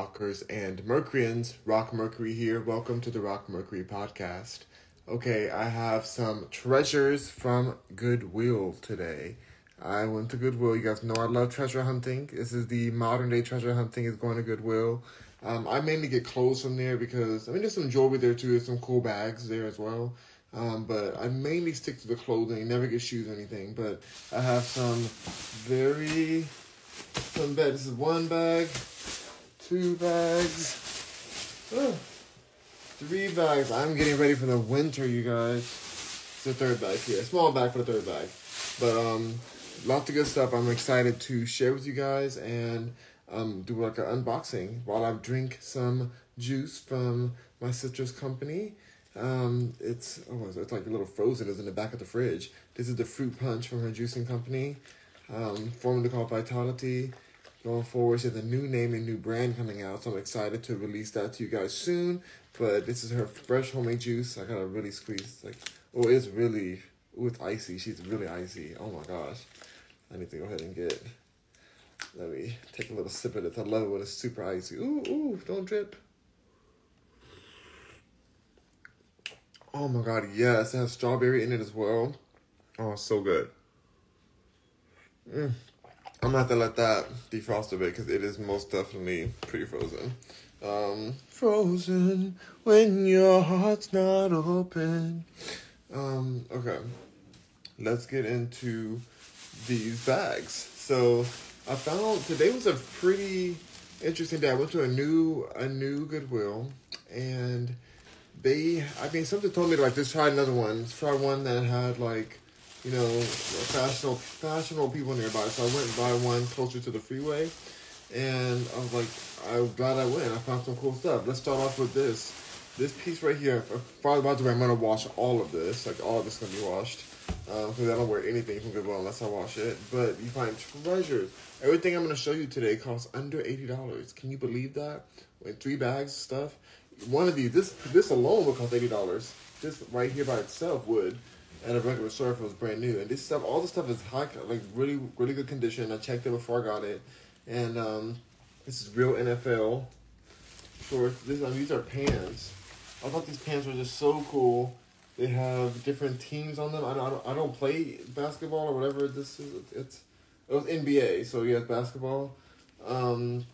rockers and Mercuryans. Rock Mercury here. Welcome to the Rock Mercury podcast. Okay, I have some treasures from Goodwill today. I went to Goodwill. You guys know I love treasure hunting. This is the modern day treasure hunting is going to Goodwill. Um, I mainly get clothes from there because I mean there's some jewelry there too. There's some cool bags there as well. Um, but I mainly stick to the clothing. Never get shoes or anything. But I have some very some bag. This is one bag, two bags, oh, three bags. I'm getting ready for the winter, you guys. It's the third bag here. Small bag for the third bag. But um lots of good stuff. I'm excited to share with you guys and um, do like an unboxing while I drink some juice from my citrus company. Um, it's oh, it's like a little frozen. It's in the back of the fridge. This is the fruit punch from her juicing company, um, formerly called Vitality. Going forward, she has a new name and new brand coming out, so I'm excited to release that to you guys soon. But this is her fresh homemade juice. I gotta really squeeze. Like, oh, it's really, oh, it's icy. She's really icy. Oh my gosh, I need to go ahead and get. Let me take a little sip of it. I love it when it's super icy. Ooh, ooh, don't drip. Oh my god, yes, it has strawberry in it as well. Oh, so good. Mm. I'm gonna have to let that defrost a bit because it is most definitely pretty frozen. Um, frozen when your heart's not open. Um, okay, let's get into these bags. So I found today was a pretty interesting day. I went to a new a new Goodwill and they I mean something told me to like just try another one. Let's try one that had like, you know, fashionable fashionable people nearby. So I went and buy one closer to the freeway and I was like, I'm glad I went. I found some cool stuff. Let's start off with this. This piece right here, by the way, I'm gonna wash all of this. Like all of this gonna be washed. Because um, I don't wear anything from Goodwill unless I wash it. But you find treasures. Everything I'm going to show you today costs under $80. Can you believe that? Like three bags of stuff. One of these, this this alone would cost $80. This right here by itself would at a regular if was brand new. And this stuff, all this stuff is high, like really, really good condition. I checked it before I got it. And um, this is real NFL shorts. This, mean, these are pants. I thought these pants were just so cool. They have different teams on them. I don't, I don't play basketball or whatever this is. It's it was NBA, so yeah, basketball. Um,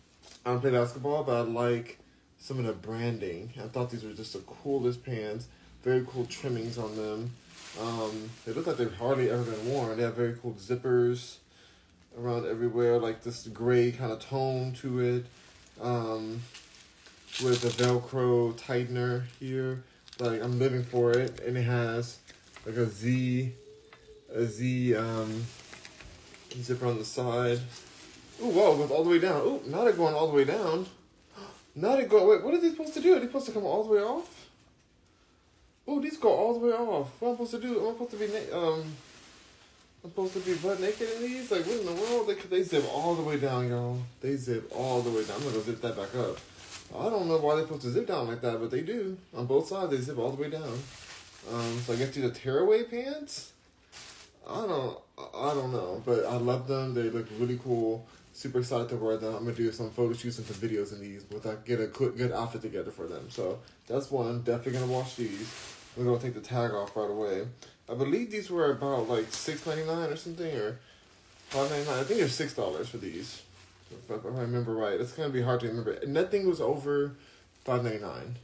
I don't play basketball, but I like some of the branding. I thought these were just the coolest pants. Very cool trimmings on them. Um, they look like they've hardly ever been worn. They have very cool zippers around everywhere, like this gray kind of tone to it. Um, with a Velcro tightener here. Like I'm living for it, and it has like a Z, a Z um, zipper on the side. Oh, whoa, goes all the way down. Oh, not it going all the way down. Not it going, wait, what are they supposed to do? Are they supposed to come all the way off? Oh, these go all the way off. What am I supposed to do? Am I supposed to be, um, I'm supposed to be butt naked in these? Like, what in the world? They, they zip all the way down, y'all. They zip all the way down. I'm gonna go zip that back up. I don't know why they're supposed to zip down like that, but they do. On both sides, they zip all the way down. Um, so I guess these are tearaway pants? I don't, I don't know, but I love them. They look really cool. Super excited to wear them. I'm gonna do some photo shoots and some videos in these, but I get a good, good outfit together for them. So that's one. Definitely gonna wash these. We're gonna take the tag off right away. I believe these were about like six ninety nine or something, or five ninety nine. I think they're six dollars for these if I remember right. It's gonna be hard to remember. Nothing was over five ninety nine,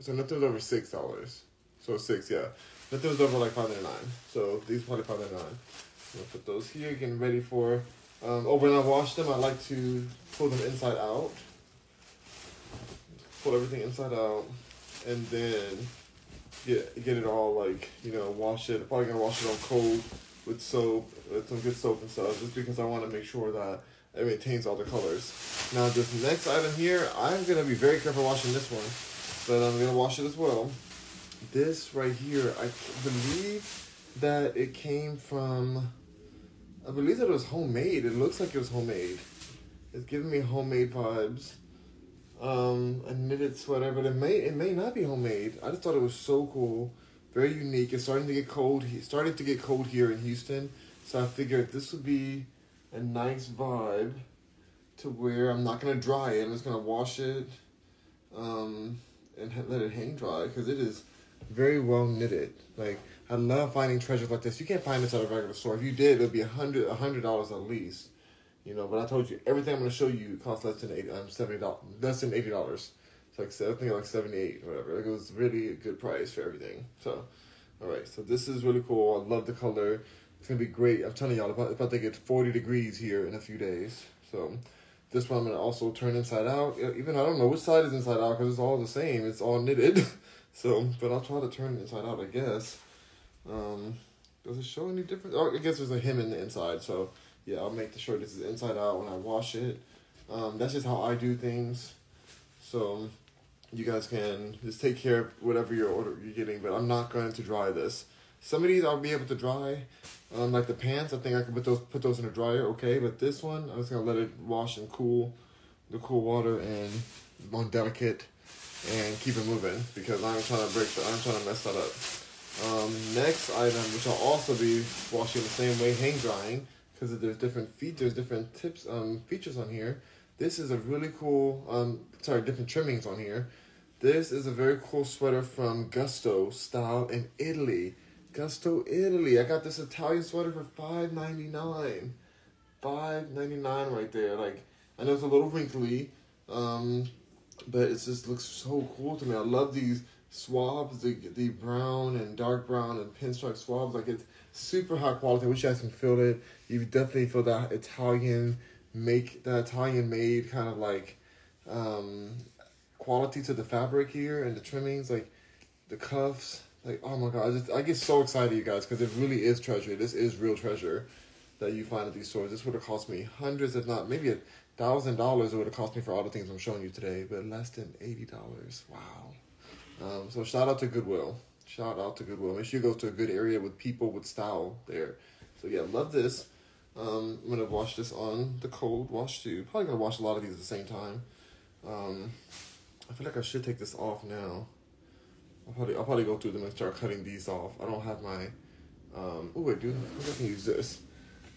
so nothing was over six dollars. So six, yeah. Nothing was over like five ninety nine. So these probably five ninety nine. I'm gonna put those here, getting ready for. Um, oh, when I wash them, I like to pull them inside out. Pull everything inside out, and then get get it all like you know wash it. I'm Probably gonna wash it on cold with soap, with some good soap and stuff, just because I want to make sure that it maintains all the colors. Now this next item here, I'm to be very careful washing this one, but I'm to wash it as well. This right here, I believe that it came from, I believe that it was homemade. It looks like it was homemade. It's giving me homemade vibes. Um, a knitted sweater, but it may it may not be homemade. I just thought it was so cool, very unique. It's starting to get cold. It's starting to get cold here in Houston, so I figured this would be a nice vibe to where I'm not gonna dry it. I'm just gonna wash it, um, and let it hang dry because it is very well knitted. Like I love finding treasures like this. You can't find this at a regular store. If you did, it'd be a hundred a hundred dollars at least. You know, but I told you everything I'm gonna show you costs less than eight um seventy dollars less than eighty dollars. It's like I think like seventy eight whatever. Like it was really a good price for everything. So, all right. So this is really cool. I love the color. It's gonna be great. I'm telling y'all about about to get forty degrees here in a few days. So. This one I'm gonna also turn inside out. Even I don't know which side is inside out because it's all the same. It's all knitted. so, but I'll try to turn it inside out. I guess. Um, does it show any difference? Oh, I guess there's a hem in the inside. So yeah, I'll make sure this is inside out when I wash it. Um, that's just how I do things. So you guys can just take care of whatever you're order you're getting. But I'm not going to dry this. Some of these I'll be able to dry. Um, like the pants, I think I can put those put those in a dryer, okay. But this one, I'm just gonna let it wash and cool, the cool water and on delicate, and keep it moving because I'm trying to break the I'm trying to mess that up. Um, next item, which I'll also be washing the same way, hang drying, because there's different features, different tips, um, features on here. This is a really cool, um, sorry, different trimmings on here. This is a very cool sweater from Gusto style in Italy. Gusto, Italy. I got this Italian sweater for five ninety nine. Five ninety nine right there. Like I know it's a little wrinkly, um, but it just looks so cool to me. I love these swabs, the the brown and dark brown and pinstripe swabs. Like it's super high quality. I wish you guys can feel it. You definitely feel that Italian make that Italian made kind of like um, quality to the fabric here and the trimmings, like the cuffs. Like oh my god, I just I get so excited, you guys, because it really is treasure. This is real treasure that you find at these stores. This would have cost me hundreds, if not maybe a thousand dollars. It would have cost me for all the things I'm showing you today, but less than eighty dollars. Wow. Um, so shout out to Goodwill. Shout out to Goodwill. Make sure you go to a good area with people with style there. So yeah, love this. Um, I'm gonna wash this on the cold wash too. Probably gonna wash a lot of these at the same time. Um, I feel like I should take this off now. I'll probably I'll probably go through them and start cutting these off. I don't have my. Um, oh wait, dude, I can use this.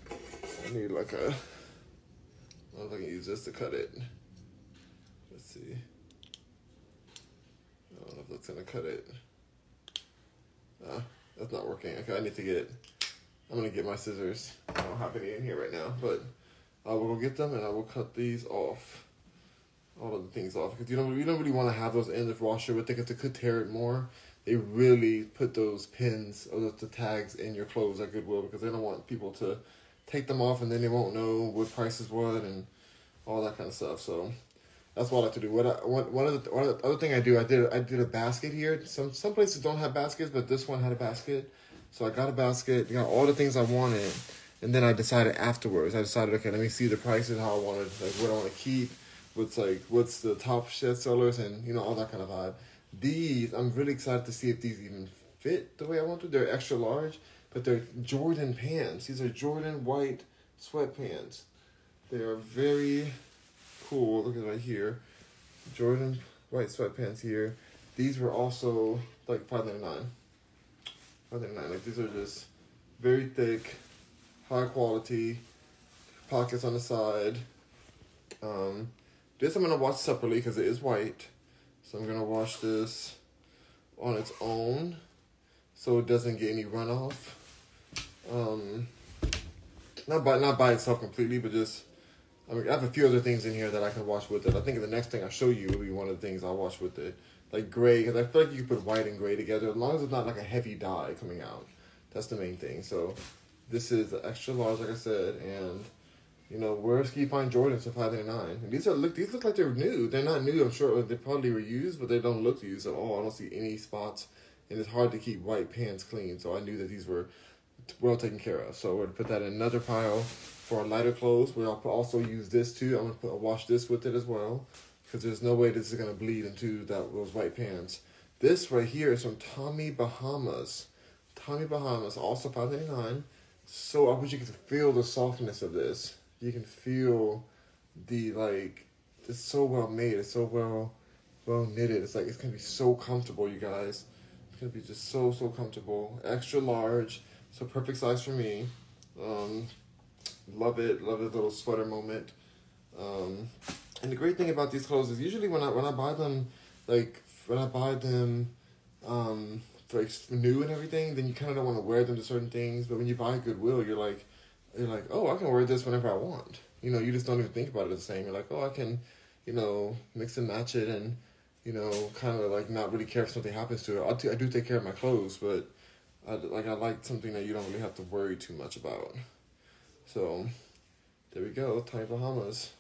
I need like a. I don't know if I can use this to cut it. Let's see I don't know if that's gonna cut it. Uh, that's not working. Okay, I need to get. I'm gonna get my scissors. I don't have any in here right now, but I will go get them and I will cut these off. All of the things off because you don't you don't really want to have those in the washer. But think it could tear it more. They really put those pins or the, the tags in your clothes at Goodwill because they don't want people to take them off and then they won't know what price is what and all that kind of stuff. So that's what I like to do. What I, one, one of the one of the other thing I do, I did I did a basket here. Some some places don't have baskets, but this one had a basket. So I got a basket, got all the things I wanted, and then I decided afterwards. I decided, okay, let me see the prices, how I wanted, like what I want to keep, what's like what's the top shit sellers, and you know all that kind of vibe. These I'm really excited to see if these even fit the way I want to. They're extra large, but they're Jordan pants. These are Jordan white sweatpants. They are very cool. Look at right here. Jordan white sweatpants here. These were also like five ninety nine. Ninety nine. Like these are just very thick, high quality, pockets on the side. Um, this I'm gonna wash separately because it is white. So I'm gonna wash this on its own so it doesn't get any runoff. Um, not by not by itself completely, but just I mean, I have a few other things in here that I can wash with it. I think the next thing I show you will be one of the things I'll wash with it. Like gray, because I feel like you can put white and gray together as long as it's not like a heavy dye coming out. That's the main thing. So this is extra large, like I said, and you know, where else can you find Jordans for five ninety nine? These are look these look like they're new. They're not new, I'm sure they probably were used, but they don't look used at all. I don't see any spots and it's hard to keep white pants clean, so I knew that these were well taken care of. So we're gonna put that in another pile for lighter clothes. We'll also use this too. I'm gonna put, wash this with it as well because there's no way this is gonna bleed into that those white pants. This right here is from Tommy Bahamas. Tommy Bahamas, also five ninety nine. So I wish you could feel the softness of this. You can feel the like. It's so well made. It's so well, well knitted. It's like it's gonna be so comfortable, you guys. It's gonna be just so so comfortable. Extra large, so perfect size for me. Um, love it. Love the little sweater moment. Um, and the great thing about these clothes is usually when I when I buy them, like when I buy them, um, like new and everything, then you kind of don't want to wear them to certain things. But when you buy Goodwill, you're like, you're like, oh, I can wear this whenever I want. You know, you just don't even think about it the same. You're like, oh, I can, you know, mix and match it and, you know, kind of like not really care if something happens to it. I do take care of my clothes, but I, like I like something that you don't really have to worry too much about. So, there we go, Tommy Bahamas.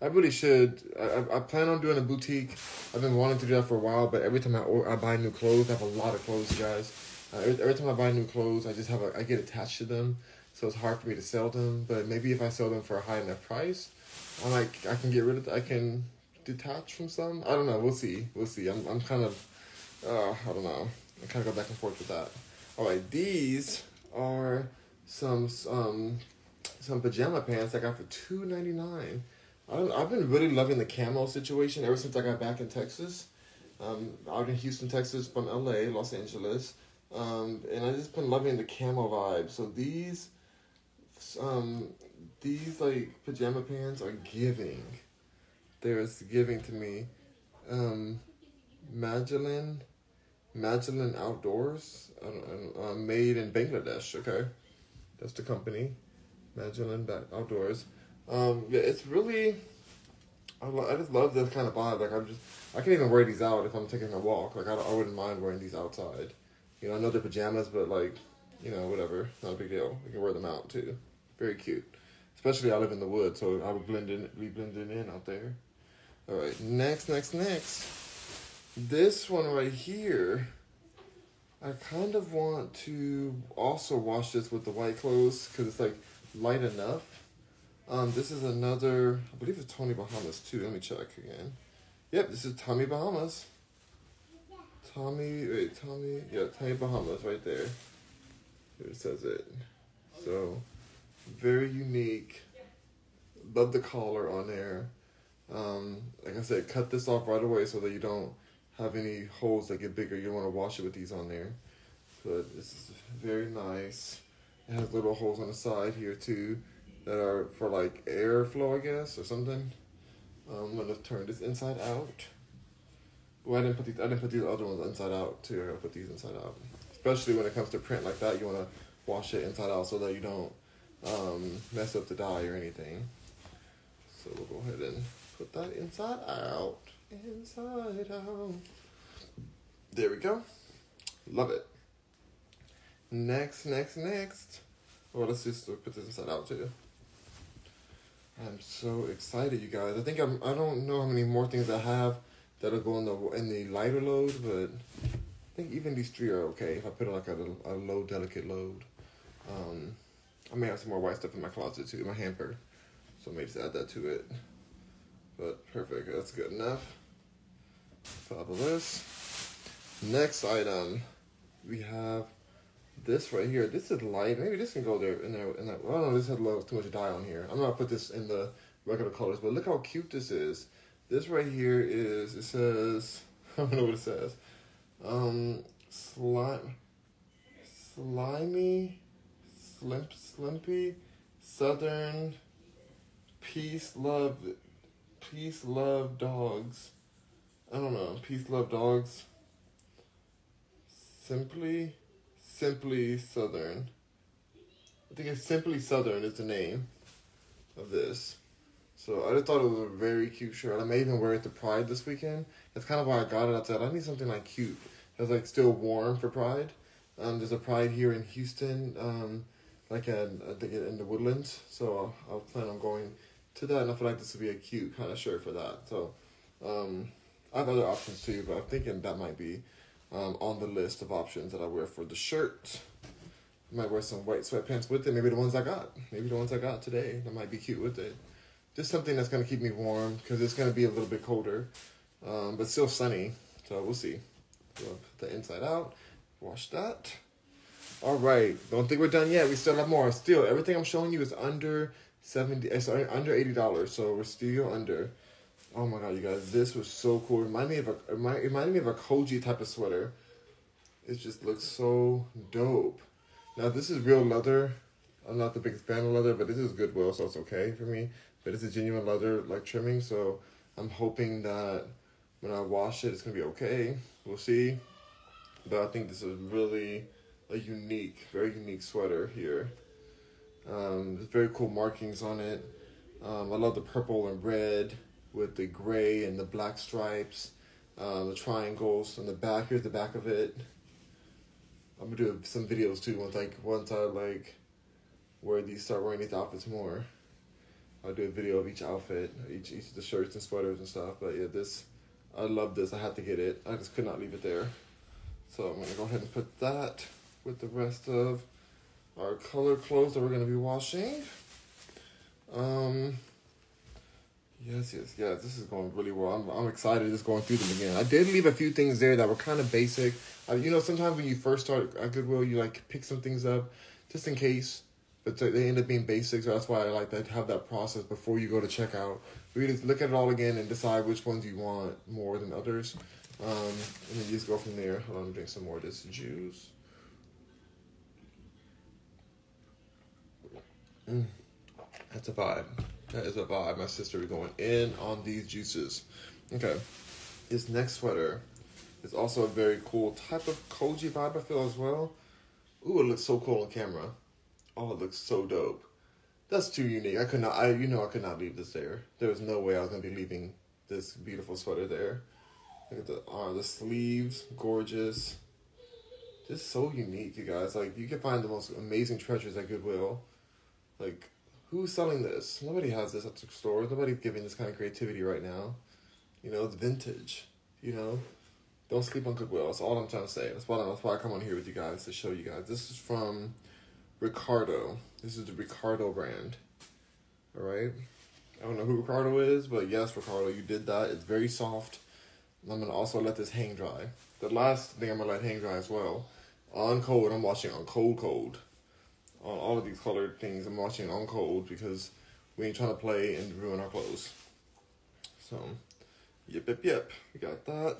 I really should. I, I plan on doing a boutique. I've been wanting to do that for a while, but every time I I buy new clothes, I have a lot of clothes, guys. Uh, every, every time I buy new clothes, I just have a, I get attached to them, so it's hard for me to sell them. But maybe if I sell them for a high enough price, I like I can get rid of. I can detach from some. I don't know. We'll see. We'll see. I'm I'm kind of. Uh, I don't know. I kind of go back and forth with that. All right, these are some um some pajama pants I got for two ninety nine. I've been really loving the camo situation ever since I got back in Texas. Um, out in Houston, Texas, from LA, Los Angeles. Um, and I've just been loving the camo vibe. So these, um, these like pajama pants are giving. They're giving to me. Um, Magellan, Magellan Outdoors, uh, made in Bangladesh. Okay, that's the company, Magellan Outdoors. Um, yeah, it's really. I, lo- I just love this kind of vibe. Like I'm just, I can even wear these out if I'm taking a walk. Like I, I wouldn't mind wearing these outside. You know, I know they're pajamas, but like, you know, whatever, not a big deal. You can wear them out too. Very cute. Especially I live in the woods, so I would blend in, be blending in out there. All right, next, next, next. This one right here. I kind of want to also wash this with the white clothes because it's like light enough um, this is another, I believe it's Tommy Bahamas too. Let me check again. Yep, this is Tommy Bahamas. Tommy, wait, Tommy, yeah, Tommy Bahamas right there. Here it says it. So, very unique. Love the collar on there. Um, like I said, cut this off right away so that you don't have any holes that get bigger. You don't want to wash it with these on there. But this is very nice. It has little holes on the side here too that are for like airflow, I guess, or something. Um, I'm gonna turn this inside out. Well, I didn't put these. I didn't put these other ones inside out too. I put these inside out. Especially when it comes to print like that, you wanna wash it inside out so that you don't um, mess up the dye or anything. So we'll go ahead and put that inside out. Inside out. There we go. Love it. Next, next, next. Well, let's just put this inside out too. I'm so excited, you guys. I think I'm. I don't know how many more things I have that'll go in the in the lighter load, but I think even these three are okay. If I put like a, a low delicate load, um, I may have some more white stuff in my closet too, in my hamper. So I may just add that to it. But perfect. That's good enough. Fabulous. Next item, we have this right here, this is light. Maybe this can go there in there. In that, I don't know. This has little, too much dye on here. I'm gonna put this in the regular colors, but look how cute this is. This right here is. It says. I don't know what it says. Um, slime, slimy, slimp, slimpy, southern, peace, love, peace, love, dogs. I don't know. Peace, love, dogs. Simply Simply Southern. I think it's Simply Southern is the name of this. So I just thought it was a very cute shirt. I may even wear it to Pride this weekend. That's kind of why I got it. I said I need something like cute. That's like still warm for Pride. Um, there's a Pride here in Houston, um, like I think in the Woodlands. So I'll, I'll plan on going to that, and I feel like this would be a cute kind of shirt for that. So um, I have other options too, but I'm thinking that might be um, on the list of options that I wear for the shirt. I might wear some white sweatpants with it. Maybe the ones I got. Maybe the ones I got today. That might be cute with it. Just something that's going to keep me warm because it's going to be a little bit colder, um, but still sunny. So we'll see. Put the inside out. Wash that. All right. Don't think we're done yet. We still have more. Still, everything I'm showing you is under 70 eh, sorry, under $80. So we're still under. Oh my god, you guys, this was so cool. Reminded me of a it reminded me of a Coogi type of sweater. It just looks so dope. Now this is real leather. I'm not the biggest fan of leather, but this is Goodwill, so it's okay for me. but it's a genuine leather like trimming. So I'm hoping that when I wash it, it's gonna be okay. We'll see. But I think this is really a unique, very unique sweater here. Um, there's very cool markings on it. Um, I love the purple and red with the gray and the black stripes. Um, the triangles on the back. Here's the back of it. I'm gonna do some videos too once like once I like wear these start wearing these outfits more. I'll do a video of each outfit, each each of the shirts and sweaters and stuff. But yeah, this I love this. I had to get it. I just could not leave it there. So I'm gonna go ahead and put that with the rest of our color clothes that we're gonna be washing. Um, yes, yes, yes. This is going really well. I'm, I'm excited just going through them again. I did leave a few things there that were kind of basic. Uh, you know, sometimes when you first start at Goodwill, you like pick some things up just in case, but they end up being basic. So that's why I like to have that process before you go to checkout. We just look at it all again and decide which ones you want more than others. Um, and then you just go from there. Hold on, me drink some more of this juice. Mm. That's a vibe. That is a vibe. My sister is going in on these juices. Okay. This next sweater is also a very cool type of Coogi vibe, I feel, as well. Ooh, it looks so cool on camera. Oh, it looks so dope. That's too unique. I could not, I, you know, I could not leave this there. There was no way I was going to be leaving this beautiful sweater there. Look at the, uh, the sleeves, gorgeous. Just so unique, you guys. Like, you can find the most amazing treasures at Goodwill. Like, who's selling this? Nobody has this at the store. Nobody's giving this kind of creativity right now. You know, it's vintage. You know, don't sleep on Goodwill. That's all I'm trying to say. That's why, that's why I come on here with you guys to show you guys. This is from Ricardo. This is the Ricardo brand. All right. I don't know who Ricardo is, but yes, Ricardo, you did that. It's very soft. I'm gonna also let this hang dry. The last thing I'm gonna let hang dry as well. On cold, I'm washing on cold, cold on all of these colored things. I'm watching on cold because we ain't trying to play and ruin our clothes. So, yep, yep, yep. We got that.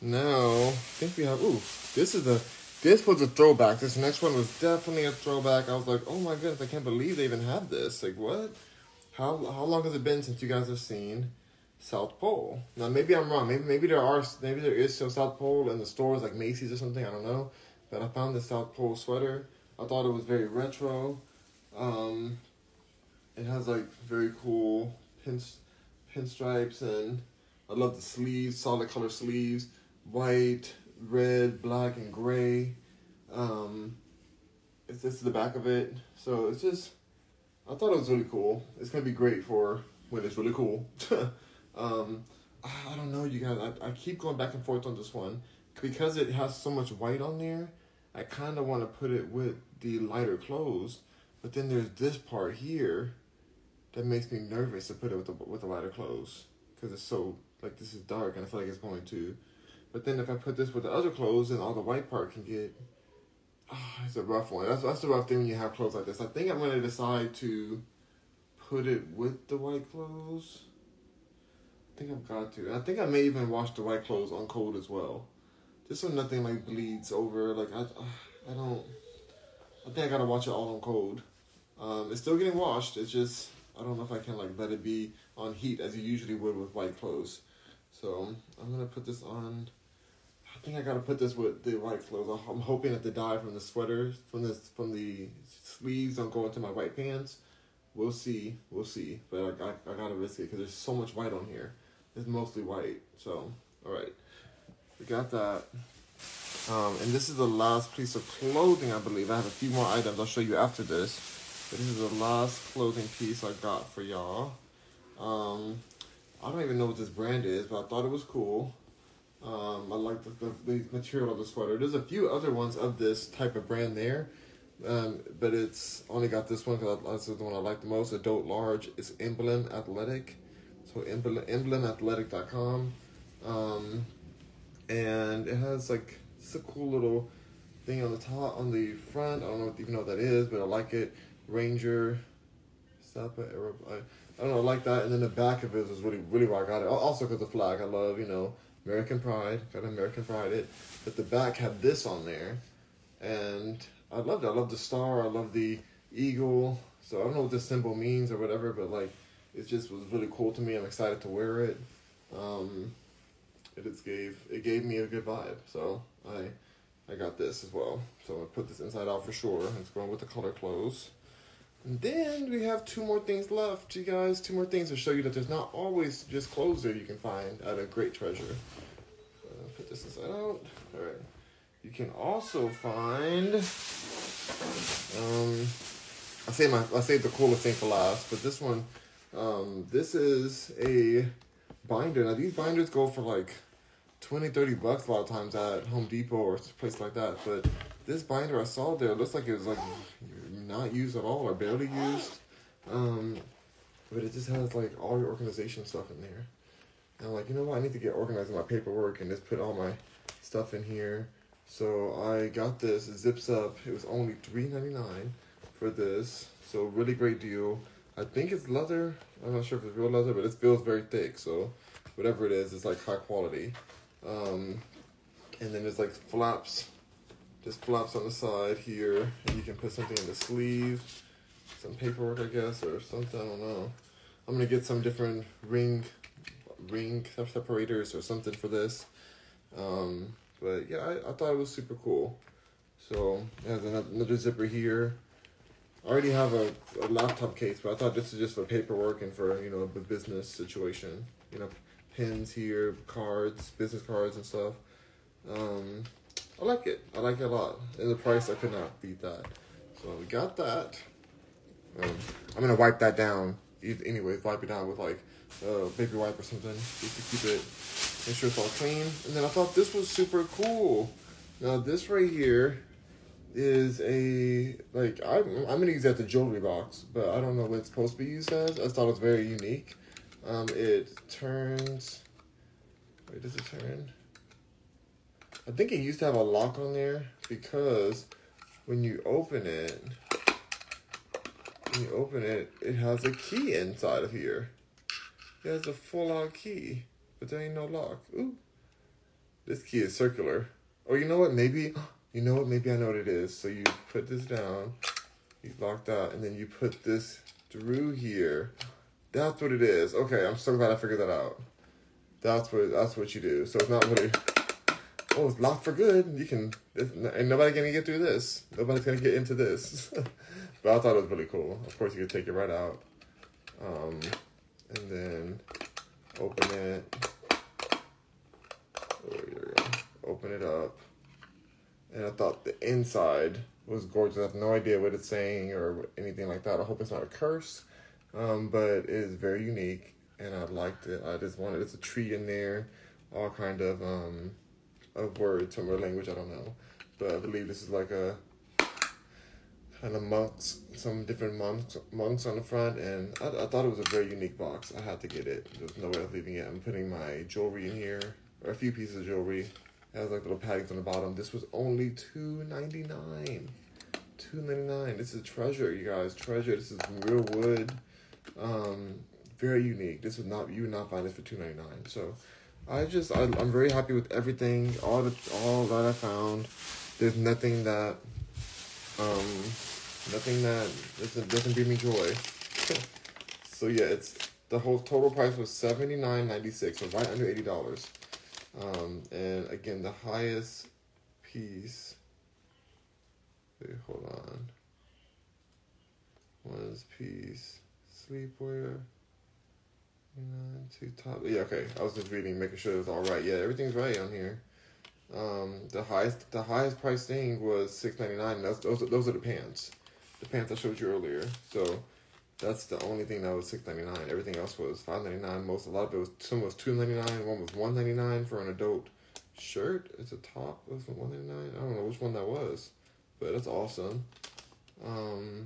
Now, I think we have, ooh, this is a, this was a throwback. This next one was definitely a throwback. I was like, oh my goodness, I can't believe they even have this. Like, what? How, how long has it been since you guys have seen South Pole? Now, maybe I'm wrong. Maybe, maybe there are, maybe there is still South Pole in the stores like Macy's or something. I don't know. But I found the South Pole sweater I thought it was very retro. Um, it has like very cool pin pinstripes and I love the sleeves, solid color sleeves, white, red, black, and gray. Um, it's this is the back of it, so it's just I thought it was really cool. It's gonna be great for when it's really cool. um, I don't know, you guys. I, I keep going back and forth on this one because it has so much white on there. I kind of want to put it with the lighter clothes, but then there's this part here that makes me nervous to put it with the with the lighter clothes because it's so like this is dark and I feel like it's going to. But then if I put this with the other clothes, then all the white part can get. Oh, it's a rough one. That's that's the rough thing when you have clothes like this. I think I'm gonna decide to put it with the white clothes. I think I've got to. I think I may even wash the white clothes on cold as well just so nothing like bleeds over. Like I, I don't. I think I gotta watch it all on cold. Um, it's still getting washed. It's just I don't know if I can like let it be on heat as you usually would with white clothes. So I'm gonna put this on. I think I gotta put this with the white clothes. I'm hoping that the dye from the sweater, from this, from the sleeves, don't go into my white pants. We'll see. We'll see. But I, I, I gotta risk it because there's so much white on here. It's mostly white. So, all right. We got that. Um, and this is the last piece of clothing, I believe. I have a few more items I'll show you after this. But this is the last clothing piece I got for y'all. Um, I don't even know what this brand is, but I thought it was cool. Um, I like the, the, the, material of the sweater. There's a few other ones of this type of brand there, um, but it's only got this one because that's the one I like the most. Adult large. It's Emblem Athletic. So emblem, emblemathletic.com. Um, and it has like it's a cool little thing on the top on the front. I don't know even know what that is, but I like it. Ranger, Sapa, Arab. I, I don't know, I like that. And then the back of it is really really why I got it. Also because the flag, I love you know American Pride. Got American Pride it, but the back had this on there, and I loved it. I love the star. I love the eagle. So I don't know what this symbol means or whatever, but like it just was really cool to me. I'm excited to wear it. Um, it just gave it gave me a good vibe. So I I got this as well. So I put this inside out for sure. It's going with the color clothes. And then we have two more things left, you guys. Two more things to show you that there's not always just clothes there you can find at a great treasure. So put this inside out. All right. You can also find. Um, I say my I saved the coolest thing for last, but this one, um, this is a binder. Now these binders go for like 20, 30 bucks a lot of times at Home Depot or place like that. But this binder I saw there looks like it was like not used at all or barely used. Um, but it just has like all your organization stuff in there. And I'm like, you know what? I need to get organized in my paperwork and just put all my stuff in here. So I got this. It zips up. It was only three ninety nine for this. So really great deal. I think it's leather. I'm not sure if it's real leather, but it feels very thick. So whatever it is, it's like high quality. Um, and then there's like flaps, just flaps on the side here, and you can put something in the sleeve, some paperwork, I guess, or something. I don't know. I'm gonna get some different ring, ring separators or something for this. Um, but yeah, I, I thought it was super cool. So it has another zipper here. I already have a, a laptop case, but I thought this is just for paperwork and for you know the business situation. You know, pins here, cards, business cards and stuff. Um, I like it. I like it a lot. And the price, I could not beat that. So we got that. Um, I'm gonna wipe that down. Anyway, wipe it down with like a baby wipe or something just to keep it, make sure it's all clean. And then I thought this was super cool. Now this right here is a like I'm I'm gonna use that the jewelry box, but I don't know what it's supposed to be used as. I thought it was very unique. Um, it turns. Wait, does it turn? I think it used to have a lock on there because when you open it, when you open it, it has a key inside of here. It has a full out key, but there ain't no lock. Ooh. This key is circular. Or you know what? Maybe, you know what? Maybe I know what it is. So you put this down, you lock that, and then you put this through here. That's what it is. Okay, I'm so glad I figured that out. That's what that's what you do. So it's not really. Oh, it's locked for good. You can. And nobody gonna get through this. Nobody's gonna get into this. but I thought it was really cool. Of course, you could take it right out. Um, and then open it. Oh, here we go. Open it up. And I thought the inside was gorgeous. I have no idea what it's saying or anything like that. I hope it's not a curse. Um, but it is very unique, and I liked it. I just wanted it's a tree in there, all kind of um, of words from a language I don't know, but I believe this is like a kind of monks, some different monks monks on the front, and I, I thought it was a very unique box. I had to get it. There's no way of leaving it. I'm putting my jewelry in here, or a few pieces of jewelry. It has like little paddings on the bottom. This was only two ninety nine. Two ninety nine. This is treasure, you guys. Treasure. This is real wood. Um, very unique. This would not you would not find this for two ninety nine. So, I just I, I'm very happy with everything. All the all that I found. There's nothing that, um, nothing that doesn't doesn't bring me joy. so yeah, it's the whole total price was seventy nine ninety six, so right under eighty dollars. Um, and again, the highest piece. Wait, hold on. Was piece sleepwear. Nine, two top. Yeah, okay. I was just reading, making sure it was all right. Yeah, everything's right on here. Um, the highest, the highest price thing was six ninety nine. That's those. Those are the pants. The pants I showed you earlier. So that's the only thing that was six ninety nine. Everything else was five ninety nine. Most a lot of it was some was two ninety nine. One was one ninety nine for an adult shirt. It's a top. It one ninety nine? I don't know which one that was, but that's awesome. Um,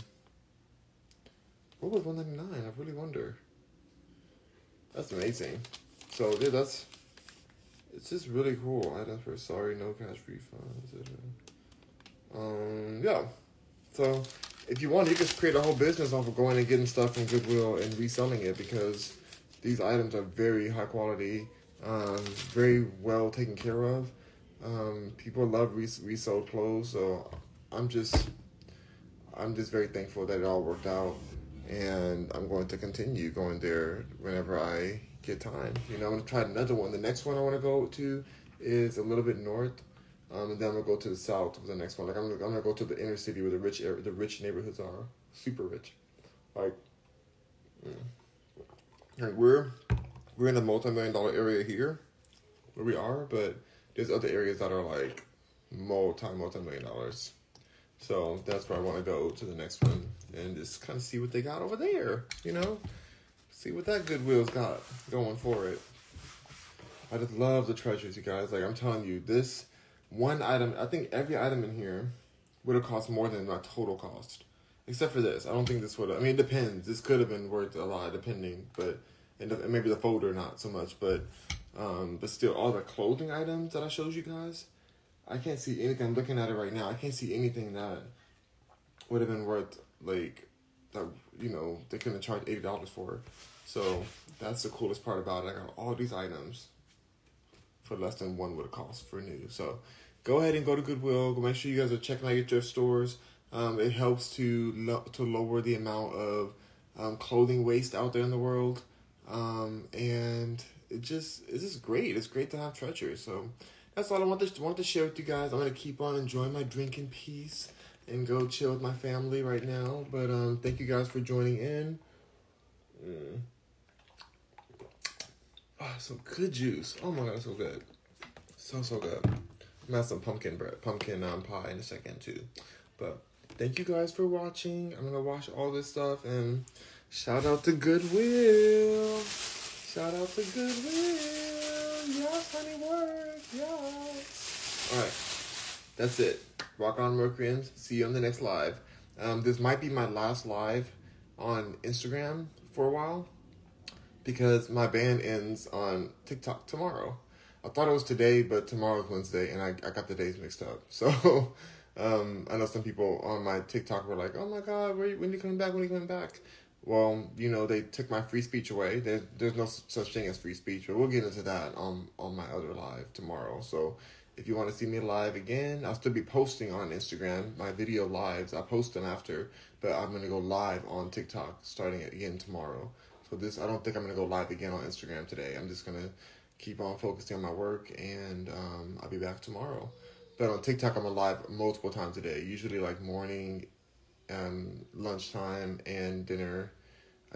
what was one ninety nine? I really wonder. That's amazing. So yeah, that's it's just really cool. I for sorry, no cash refunds. Um, yeah. So if you want, you can create a whole business off of going and getting stuff from Goodwill and reselling it because these items are very high quality, um, very well taken care of. Um, people love res- resold clothes, so I'm just I'm just very thankful that it all worked out. And I'm going to continue going there whenever I get time. You know, I'm gonna try another one. The next one I want to go to is a little bit north, um, and then I'm gonna go to the south for the next one. Like I'm, I'm gonna go to the inner city where the rich area, the rich neighborhoods are, super rich. Like, mm. like we're we're in a multi-million dollar area here, where we are, but there's other areas that are like multi multi million dollars. So that's where I want to go to the next one and just kind of see what they got over there. You know, see what that Goodwill's got going for it. I just love the treasures, you guys. Like I'm telling you, this one item, I think every item in here would have cost more than my total cost. Except for this. I don't think this would have, I mean, it depends. This could have been worth a lot, depending, but, and maybe the folder not so much, but, um, but still, all the clothing items that I showed you guys, I can't see anything. I'm looking at it right now. I can't see anything that would have been worth, like, that, you know, they couldn't charge $80 for. So, that's the coolest part about it. I got all these items for less than one would have cost for new. So go ahead and go to Goodwill. Go make sure you guys are checking out your thrift stores. Um, it helps to lo- to lower the amount of um, clothing waste out there in the world, um, and it just it's just great. It's great to have treasures. So that's all I want to to share with you guys. I'm gonna keep on enjoying my drink in peace and go chill with my family right now. But um, thank you guys for joining in. Mm. Oh, good juice. Oh my god, so good. So, so good. I'm gonna have some pumpkin bread, pumpkin um, pie in a second too. But thank you guys for watching. I'm gonna wash all this stuff and shout out to Goodwill. Shout out to Goodwill. Yes, honey, work. Yes. All right. That's it. Rock on, Mercuryans. See you on the next live. Um, this might be my last live on Instagram for a while because my band ends on TikTok tomorrow. I thought it was today, but tomorrow's Wednesday, and I, I got the days mixed up. So um, I know some people on my TikTok were like, "Oh my God, when are you coming back? When are you coming back?" Well, you know, they took my free speech away. There's there's no such thing as free speech, but we'll get into that on on my other live tomorrow. So if you want to see me live again, I'll still be posting on Instagram my video lives. I post them after, but I'm gonna go live on TikTok starting again tomorrow. So this, I don't think I'm gonna go live again on Instagram today. I'm just gonna keep on focusing on my work, and um, I'll be back tomorrow. But on TikTok, I'm alive multiple times a day. Usually like morning, um, lunchtime, and dinner.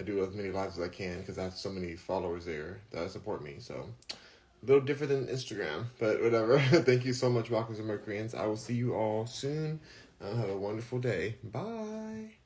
I do as many lives as I can because I have so many followers there that support me. So a little different than Instagram, but whatever. Thank you so much, Rockers and Mercuryans. I will see you all soon. Uh, have a wonderful day. Bye.